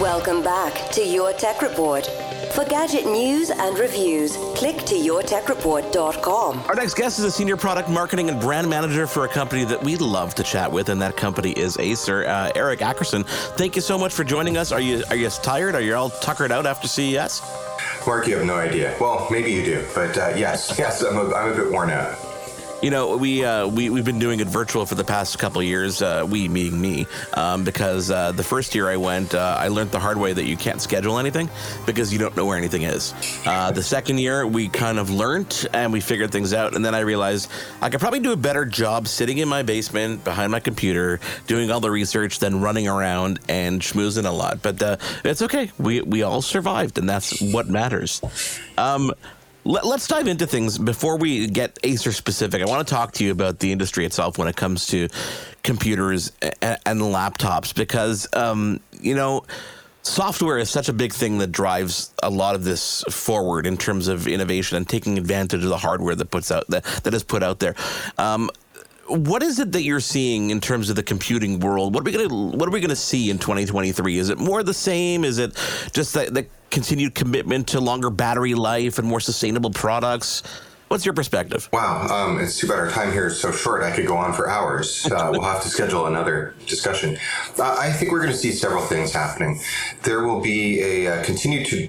Welcome back to Your Tech Report. For gadget news and reviews, click to yourtechreport.com. Our next guest is a senior product marketing and brand manager for a company that we love to chat with, and that company is Acer. Uh, Eric Ackerson, thank you so much for joining us. Are you are you tired? Are you all tuckered out after CES? Mark, you have no idea. Well, maybe you do, but uh, yes, yes, I'm a, I'm a bit worn out. You know, we uh, we we've been doing it virtual for the past couple years. Uh, we, meaning me, um, because uh, the first year I went, uh, I learned the hard way that you can't schedule anything because you don't know where anything is. Uh, the second year, we kind of learned and we figured things out, and then I realized I could probably do a better job sitting in my basement behind my computer doing all the research than running around and schmoozing a lot. But uh, it's okay. We we all survived, and that's what matters. Um, let, us dive into things before we get Acer specific. I want to talk to you about the industry itself when it comes to computers and, and laptops because, um, you know, software is such a big thing that drives a lot of this forward in terms of innovation and taking advantage of the hardware that puts out that, that is put out there. Um, what is it that you're seeing in terms of the computing world? What are we going to what are we to see in 2023? Is it more the same? Is it just the, the continued commitment to longer battery life and more sustainable products? What's your perspective? Wow, um, it's too bad our time here is so short. I could go on for hours. Uh, we'll have to schedule another discussion. Uh, I think we're going to see several things happening. There will be a uh, continue to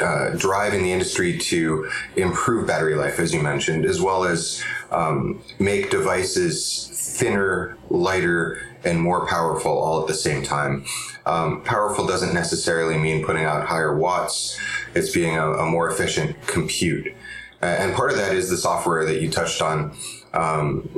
uh, drive in the industry to improve battery life, as you mentioned, as well as um, make devices thinner, lighter, and more powerful all at the same time. Um, powerful doesn't necessarily mean putting out higher watts. It's being a, a more efficient compute. And part of that is the software that you touched on. Um,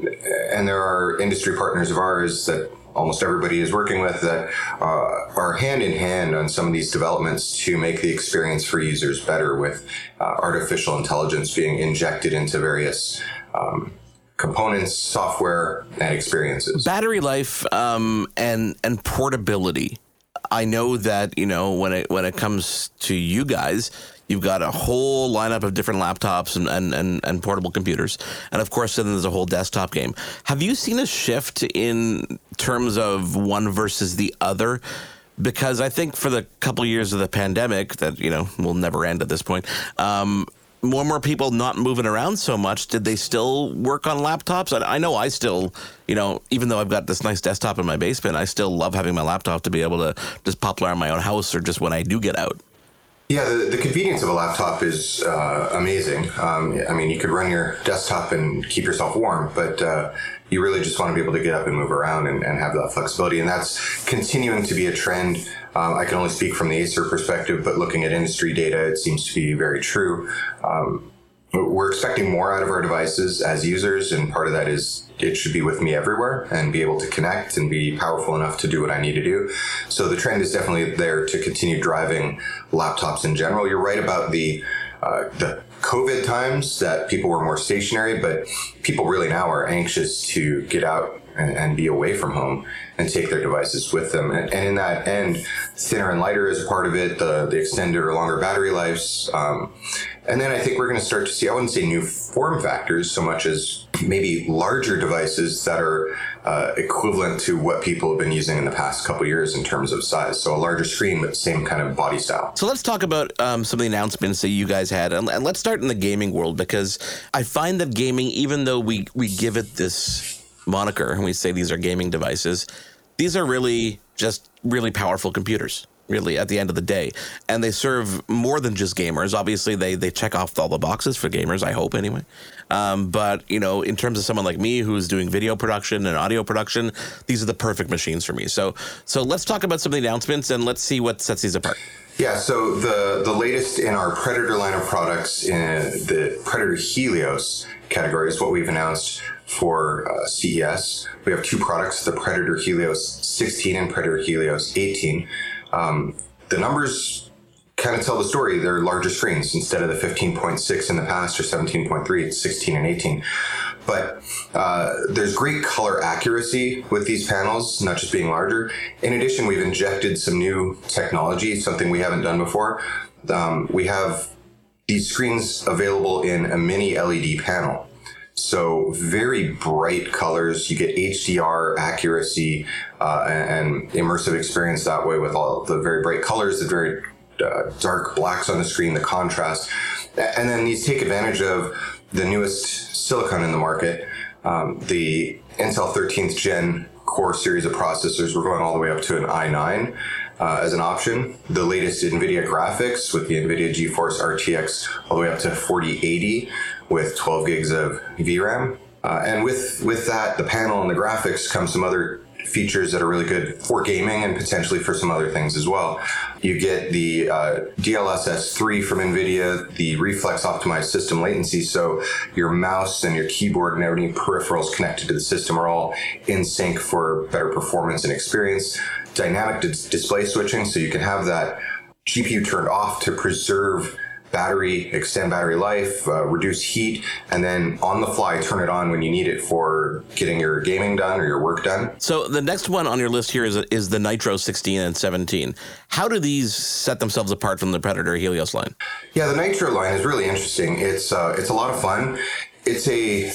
and there are industry partners of ours that almost everybody is working with that uh, are hand in hand on some of these developments to make the experience for users better with uh, artificial intelligence being injected into various um, components, software, and experiences. Battery life um, and and portability. I know that you know when it when it comes to you guys, you've got a whole lineup of different laptops and, and, and, and, portable computers. And of course, then there's a whole desktop game. Have you seen a shift in terms of one versus the other? Because I think for the couple years of the pandemic that, you know, will never end at this point, um, more and more people not moving around so much, did they still work on laptops? I, I, know I still, you know, even though I've got this nice desktop in my basement, I still love having my laptop to be able to just pop around my own house or just when I do get out. Yeah, the, the convenience of a laptop is uh, amazing. Um, I mean, you could run your desktop and keep yourself warm, but uh, you really just want to be able to get up and move around and, and have that flexibility. And that's continuing to be a trend. Um, I can only speak from the Acer perspective, but looking at industry data, it seems to be very true. Um, we're expecting more out of our devices as users, and part of that is it should be with me everywhere and be able to connect and be powerful enough to do what I need to do. So the trend is definitely there to continue driving laptops in general. You're right about the uh, the COVID times that people were more stationary, but people really now are anxious to get out and, and be away from home and take their devices with them. And, and, in that end, thinner and lighter is part of it, the, the extended or longer battery lives. Um, and then I think we're going to start to see, I wouldn't say new form factors so much as maybe larger devices that are uh, equivalent to what people have been using in the past couple years in terms of size. So a larger screen, but same kind of body style. So let's talk about um, some of the announcements that you guys had. And let's start in the gaming world because I find that gaming, even though we, we give it this moniker and we say these are gaming devices, these are really just really powerful computers really at the end of the day. And they serve more than just gamers. Obviously they they check off all the boxes for gamers i hope anyway. Um, but you know in terms of someone like me who's doing video production and audio production these are the perfect machines for me. So so let's talk about some of the announcements and let's see what sets these apart. Yeah, so the, the latest in our Predator line of products in the Predator Helios category is what we've announced for uh, CES. We have two products, the Predator Helios 16 and Predator Helios 18. Um, the numbers kind of tell the story. They're larger screens instead of the 15.6 in the past or 17.3. It's 16 and 18. But uh, there's great color accuracy with these panels, not just being larger. In addition, we've injected some new technology, something we haven't done before. Um, we have these screens available in a mini LED panel. So very bright colors. You get HDR accuracy uh, and, immersive experience that way with all the very bright colors, the very uh, dark blacks on the screen, the contrast, and then these take advantage of the newest silicon in the market, um, the Intel 13th Gen Core series of processors. We're going all the way up to an i9 uh, as an option. The latest NVIDIA graphics with the NVIDIA GeForce RTX all the way up to 4080 with 12 gigs of VRAM. Uh, and with with that, the panel and the graphics come some other features that are really good for gaming and potentially for some other things as well. You get the uh, DLSS 3 from NVIDIA, the reflex optimized system latency. So your mouse and your keyboard and any peripherals connected to the system are all in sync for better performance and experience. Dynamic display switching, so you can have that GPU turned off to preserve battery, extend battery life, uh, reduce heat, and then on the fly turn it on when you need it for getting your gaming done or your work done. So the next one on your list here is is the Nitro 16 and 17. How do these set themselves apart from the Predator Helios line? Yeah, the Nitro line is really interesting. It's uh, it's a lot of fun. It's a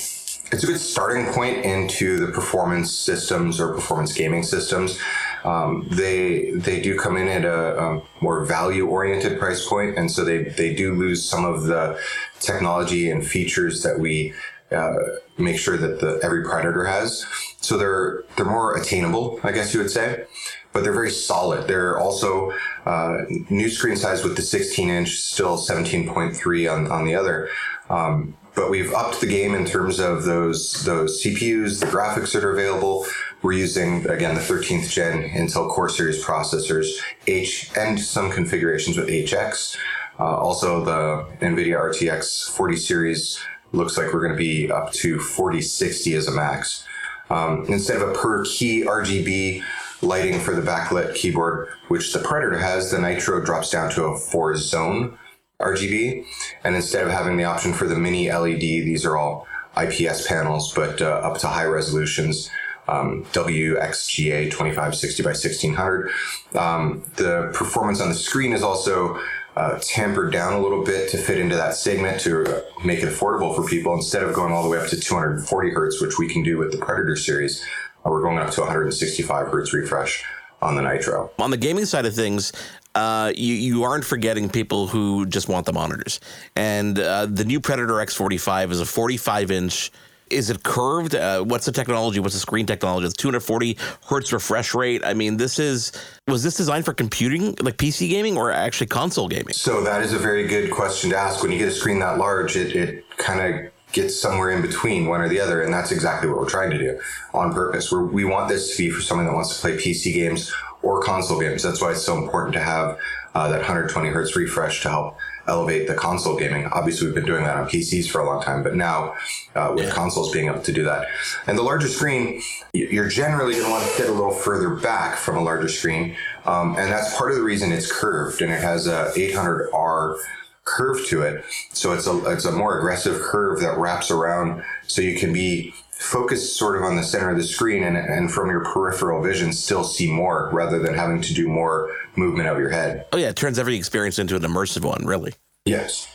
it's a good starting point into the performance systems or performance gaming systems. Um, they they do come in at a, a more value oriented price point, and so they they do lose some of the technology and features that we uh, make sure that the every predator has. So they're they're more attainable, I guess you would say, but they're very solid. They're also uh, new screen size with the 16 inch, still 17.3 on on the other. Um, but we've upped the game in terms of those those CPUs, the graphics that are available. We're using again the 13th gen Intel Core series processors, H and some configurations with HX. Uh, also, the NVIDIA RTX 40 series looks like we're going to be up to 4060 as a max. Um, instead of a per key RGB lighting for the backlit keyboard, which the Predator has, the Nitro drops down to a four zone RGB. And instead of having the option for the mini LED, these are all IPS panels, but uh, up to high resolutions. Um, WXGA 2560 by 1600. Um, the performance on the screen is also uh, tempered down a little bit to fit into that segment to make it affordable for people instead of going all the way up to 240 hertz, which we can do with the Predator series. Uh, we're going up to 165 hertz refresh on the Nitro. On the gaming side of things, uh, you you aren't forgetting people who just want the monitors. And uh, the new Predator X45 is a 45 inch. Is it curved? Uh, what's the technology? What's the screen technology? It's 240 hertz refresh rate. I mean, this is was this designed for computing, like PC gaming, or actually console gaming? So that is a very good question to ask. When you get a screen that large, it, it kind of gets somewhere in between one or the other, and that's exactly what we're trying to do on purpose. We're, we want this to be for someone that wants to play PC games or console games. That's why it's so important to have uh, that 120 hertz refresh to help elevate the console gaming. Obviously, we've been doing that on PCs for a long time, but now uh, with yeah. consoles being able to do that, and the larger screen, you're generally going to want to sit a little further back from a larger screen, um, and that's part of the reason it's curved and it has a 800R curve to it. So it's a it's a more aggressive curve that wraps around, so you can be focused sort of on the center of the screen and, and from your peripheral vision still see more rather than having to do more movement of your head. Oh yeah, it turns every experience into an immersive one, really. Yes.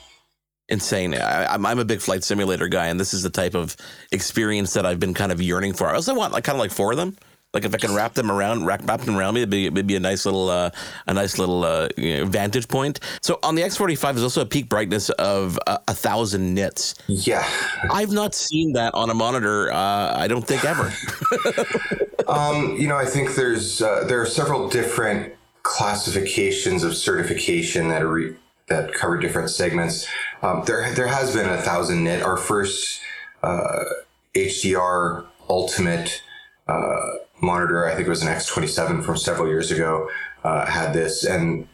Insane. I, am I'm a big flight simulator guy, and this is the type of experience that I've been kind of yearning for. I also want like kind of like four of them. Like if I can wrap them around, wrap, wrap them around me, it'd be, it'd be a nice little, uh, a nice little uh, you know, vantage point. So on the X45 is also a peak brightness of uh, a thousand nits. Yeah, I've not seen that on a monitor. Uh, I don't think ever. um, you know, I think there's uh, there are several different classifications of certification that are re- that cover different segments. Um, there there has been a thousand nit. Our first HDR uh, Ultimate monitor, I think it was an X27 from several years ago, uh, had this, and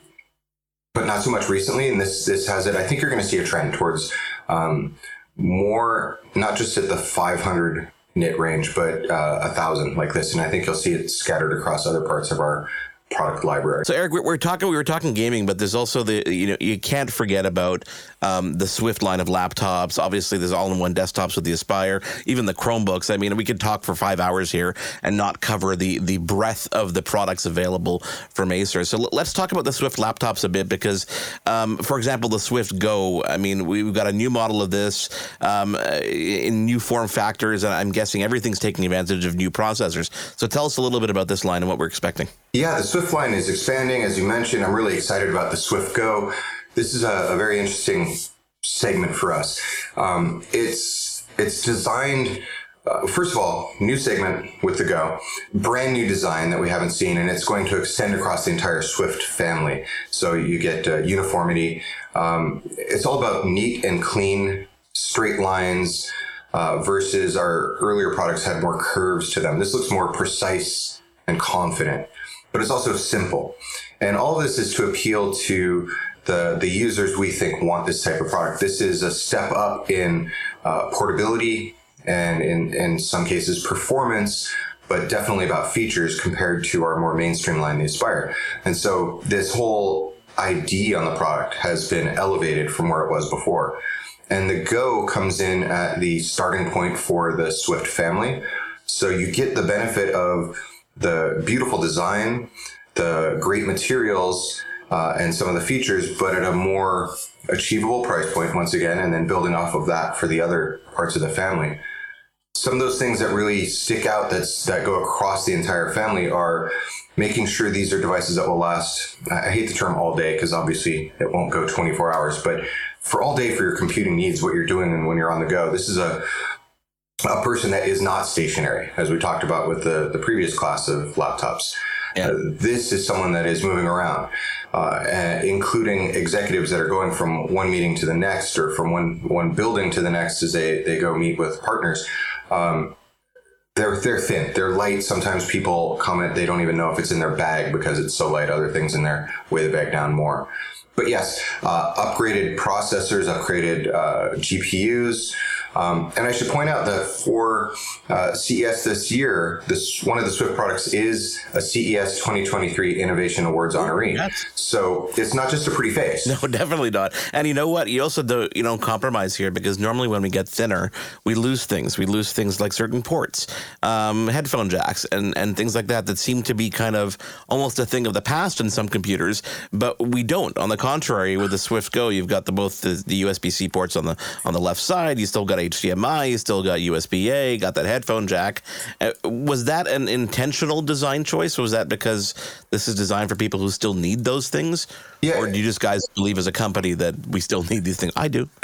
but not so much recently. And this this has it. I think you're going to see a trend towards um, more, not just at the 500 nit range, but uh, a thousand like this. And I think you'll see it scattered across other parts of our product library. So Eric, we're talking we were talking gaming, but there's also the you know you can't forget about um, the Swift line of laptops. Obviously, there's all-in-one desktops with the Aspire, even the Chromebooks. I mean, we could talk for five hours here and not cover the the breadth of the products available from Acer. So let's talk about the Swift laptops a bit because, um, for example, the Swift Go. I mean, we've got a new model of this um, in new form factors, and I'm guessing everything's taking advantage of new processors. So tell us a little bit about this line and what we're expecting. Yeah, the Swift line is expanding. As you mentioned, I'm really excited about the Swift Go. This is a, a very interesting segment for us. Um, it's it's designed. Uh, first of all, new segment with the Go, brand new design that we haven't seen, and it's going to extend across the entire Swift family. So you get uh, uniformity. Um, it's all about neat and clean, straight lines. Uh, versus our earlier products had more curves to them. This looks more precise and confident but it's also simple. And all this is to appeal to the, the users we think want this type of product. This is a step up in uh, portability and in, in some cases performance, but definitely about features compared to our more mainstream line, the Aspire. And so this whole ID on the product has been elevated from where it was before. And the Go comes in at the starting point for the Swift family. So you get the benefit of the beautiful design, the great materials, uh, and some of the features, but at a more achievable price point once again, and then building off of that for the other parts of the family. Some of those things that really stick out that's that go across the entire family are making sure these are devices that will last. I hate the term all day because obviously it won't go 24 hours, but for all day for your computing needs, what you're doing and when you're on the go, this is a a person that is not stationary, as we talked about with the, the previous class of laptops. Yeah. Uh, this is someone that is moving around, uh, including executives that are going from one meeting to the next or from one, one building to the next as they, they go meet with partners. Um, they're they're thin. They're light. Sometimes people comment they don't even know if it's in their bag because it's so light. Other things in there weigh the bag down more. But yes, uh, upgraded processors, upgraded uh, GPUs. Um, and I should point out that for uh, CES this year, this one of the Swift products is a CES 2023 Innovation Awards honoree. Yes. So it's not just a pretty face. No, definitely not. And you know what? You also don't you don't compromise here because normally when we get thinner, we lose things. We lose things like certain ports, um, headphone jacks, and and things like that that seem to be kind of almost a thing of the past in some computers, but we don't. On the contrary, with the Swift Go, you've got the both the, the USB C ports on the on the left side. You still got HDMI, you still got USB A, got that headphone jack. Uh, was that an intentional design choice? Was that because this is designed for people who still need those things? Yeah. Or do you just guys believe as a company that we still need these things? I do.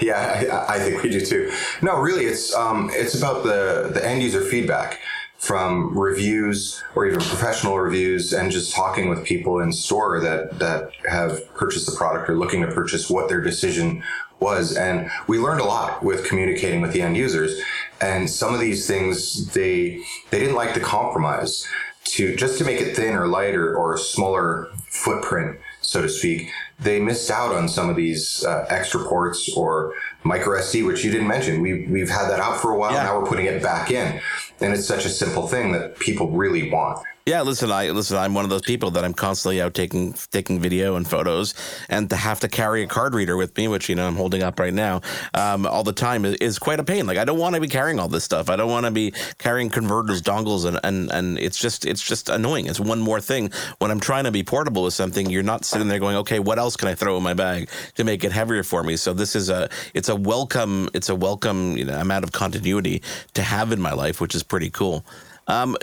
yeah, I, I, think we do too. No, really, it's um, it's about the the end user feedback from reviews or even professional reviews and just talking with people in store that that have purchased the product or looking to purchase what their decision was. And we learned a lot with communicating with the end users. And some of these things, they, they didn't like the compromise to just to make it thinner, lighter, or smaller footprint, so to speak. They missed out on some of these uh, extra ports or micro SD, which you didn't mention. We, we've had that out for a while. Yeah. Now we're putting it back in. And it's such a simple thing that people really want. Yeah, listen, I listen. I'm one of those people that I'm constantly out taking taking video and photos, and to have to carry a card reader with me, which you know I'm holding up right now, um, all the time is, is, quite a pain. Like I don't want to be carrying all this stuff. I don't want to be carrying converters, dongles, and, and and it's just it's just annoying. It's one more thing when I'm trying to be portable with something. You're not sitting there going, okay, what else can I throw in my bag to make it heavier for me? So this is a it's a welcome it's a welcome you know amount of continuity to have in my life, which is pretty cool. Um,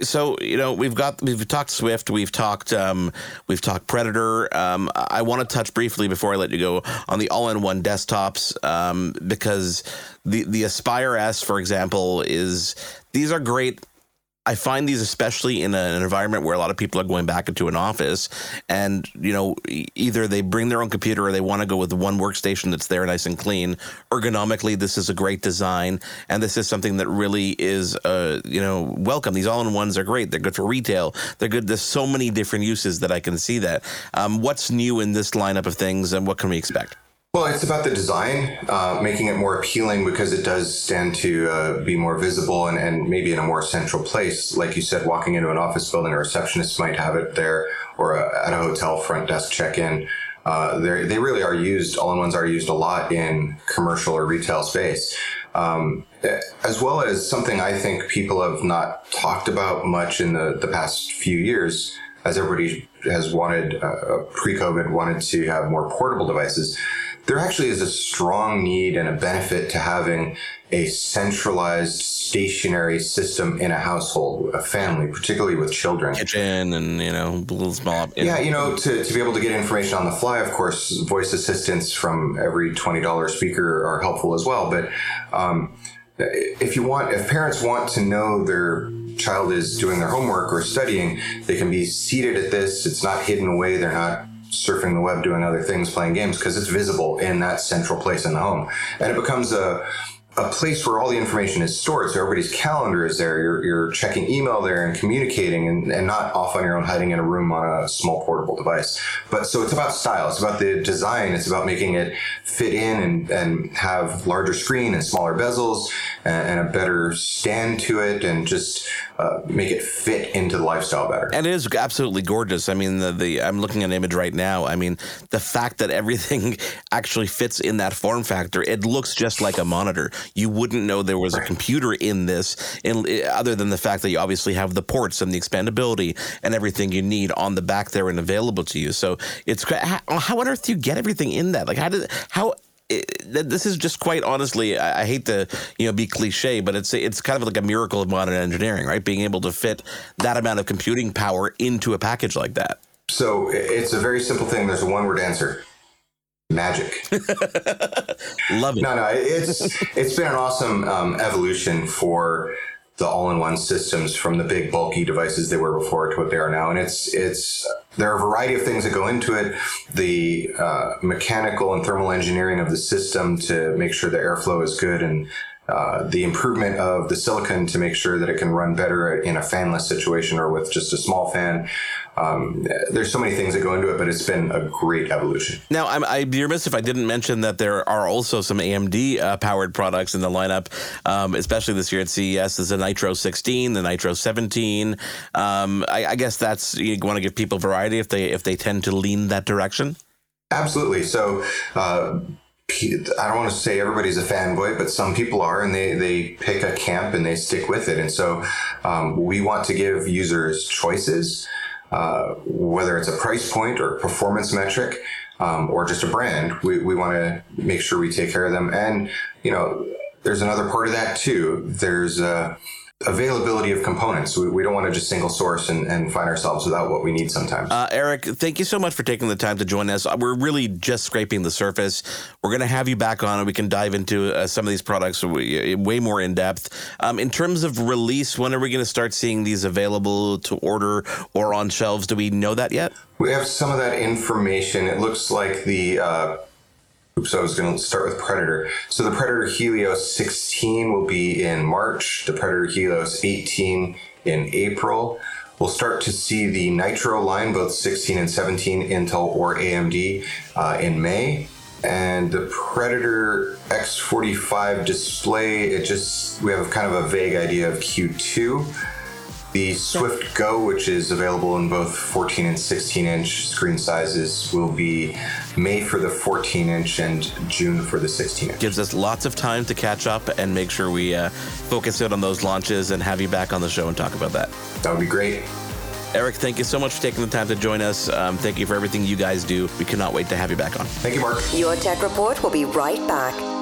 so you know we've got we've talked Swift, we've talked um, we've talked Predator. Um, I want to touch briefly before I let you go on the all-in-one desktops um, because the the Aspire S, for example, is these are great I find these especially in an environment where a lot of people are going back into an office and, you know, either they bring their own computer or they want to go with one workstation that's there nice and clean. Ergonomically, this is a great design. And this is something that really is, uh, you know, welcome. These all in ones are great. They're good for retail. They're good. There's so many different uses that I can see that. Um, what's new in this lineup of things and what can we expect? Well, it's about the design, uh, making it more appealing because it does stand to uh, be more visible and, and, maybe in a more central place. Like you said, walking into an office building, a receptionist might have it there, or a, at a hotel front desk check in. Uh, they really are used, all in ones are used a lot in commercial or retail space. Um, as well as something I think people have not talked about much in the, the past few years, as everybody has wanted, uh, pre COVID, wanted to have more portable devices there actually is a strong need and a benefit to having a centralized stationary system in a household, a family, particularly with children. Kitchen and, you know, little small. Yeah, you know, to, to be able to get information on the fly, of course, voice assistants from every $20 speaker are helpful as well. But um, if you want, if parents want to know their child is doing their homework or studying, they can be seated at this. It's not hidden away. They're not surfing the web, doing other things, playing games, because it's visible in that central place in the home. And it becomes a, a place where all the information is stored. So everybody's calendar is there. You're, you're checking email there and communicating and, and not off on your own, hiding in a room on a small portable device. But so it's about style. It's about the design. It's about making it fit in and, and have larger screen and smaller bezels and, and a better stand to it and just uh, make it fit into the lifestyle better. And it is absolutely gorgeous. I mean, the, the I'm looking at an image right now. I mean, the fact that everything actually fits in that form factor, it looks just like a monitor. You wouldn't know there was a computer in this, in, other than the fact that you obviously have the ports and the expandability and everything you need on the back there and available to you. So it's how, how on earth do you get everything in that? Like, how did how this is just quite honestly, I, I, hate to you know be cliche, but it's it's kind of like a miracle of modern engineering, right? Being able to fit that amount of computing power into a package like that. So it's a very simple thing. There's a one word answer. Magic. Love it. No, no, it's it's been an awesome um, evolution for the all-in-one systems from the big bulky devices they were before to what they are now. And it's it's there are a variety of things that go into it. The uh, mechanical and thermal engineering of the system to make sure the airflow is good and uh, the improvement of the silicon to make sure that it can run better in a fanless situation or with just a small fan. Um, there's so many things that go into it, but it's been a great evolution. Now, I'm, I'd be remiss if I didn't mention that there are also some AMD uh, powered products in the lineup, um, especially this year at CES. There's the Nitro 16, the Nitro 17. Um, I, I, guess that's you want to give people variety if they if they tend to lean that direction. Absolutely. So. Uh, I don't want to say everybody's a fanboy, but some people are, and they they pick a camp and they stick with it. And so um, we want to give users choices, uh, whether it's a price point or performance metric. Um, or just a brand, we, we want to make sure we take care of them. And, you know, there's another part of that too. There's, uh, availability of components. We, we don't want to just single source and, and find ourselves without what we need sometimes. Uh, Eric, thank you so much for taking the time to join us. We're really just scraping the surface. We're going to have you back on and we can dive into uh, some of these products way more in depth. Um, in terms of release, when are we going to start seeing these available to order or on shelves? Do we know that yet? We have some of that information. It looks like the uh, Oops, I was going to start with Predator. So the Predator Helios 16 will be in March, the Predator Helios 18 in April. We'll start to see the Nitro line, both 16 and 17, Intel or AMD, uh, in May. And the Predator X45 display, it just, we have kind of a vague idea of Q2. The Swift Go, which is available in both 14 and 16 inch screen sizes, will be May for the 14 inch and June for the 16 inch. Gives us lots of time to catch up and make sure we uh, focus in on those launches and have you back on the show and talk about that. That would be great. Eric, thank you so much for taking the time to join us. Um, thank you for everything you guys do. We cannot wait to have you back on. Thank you, Mark. Your Tech Report will be right back.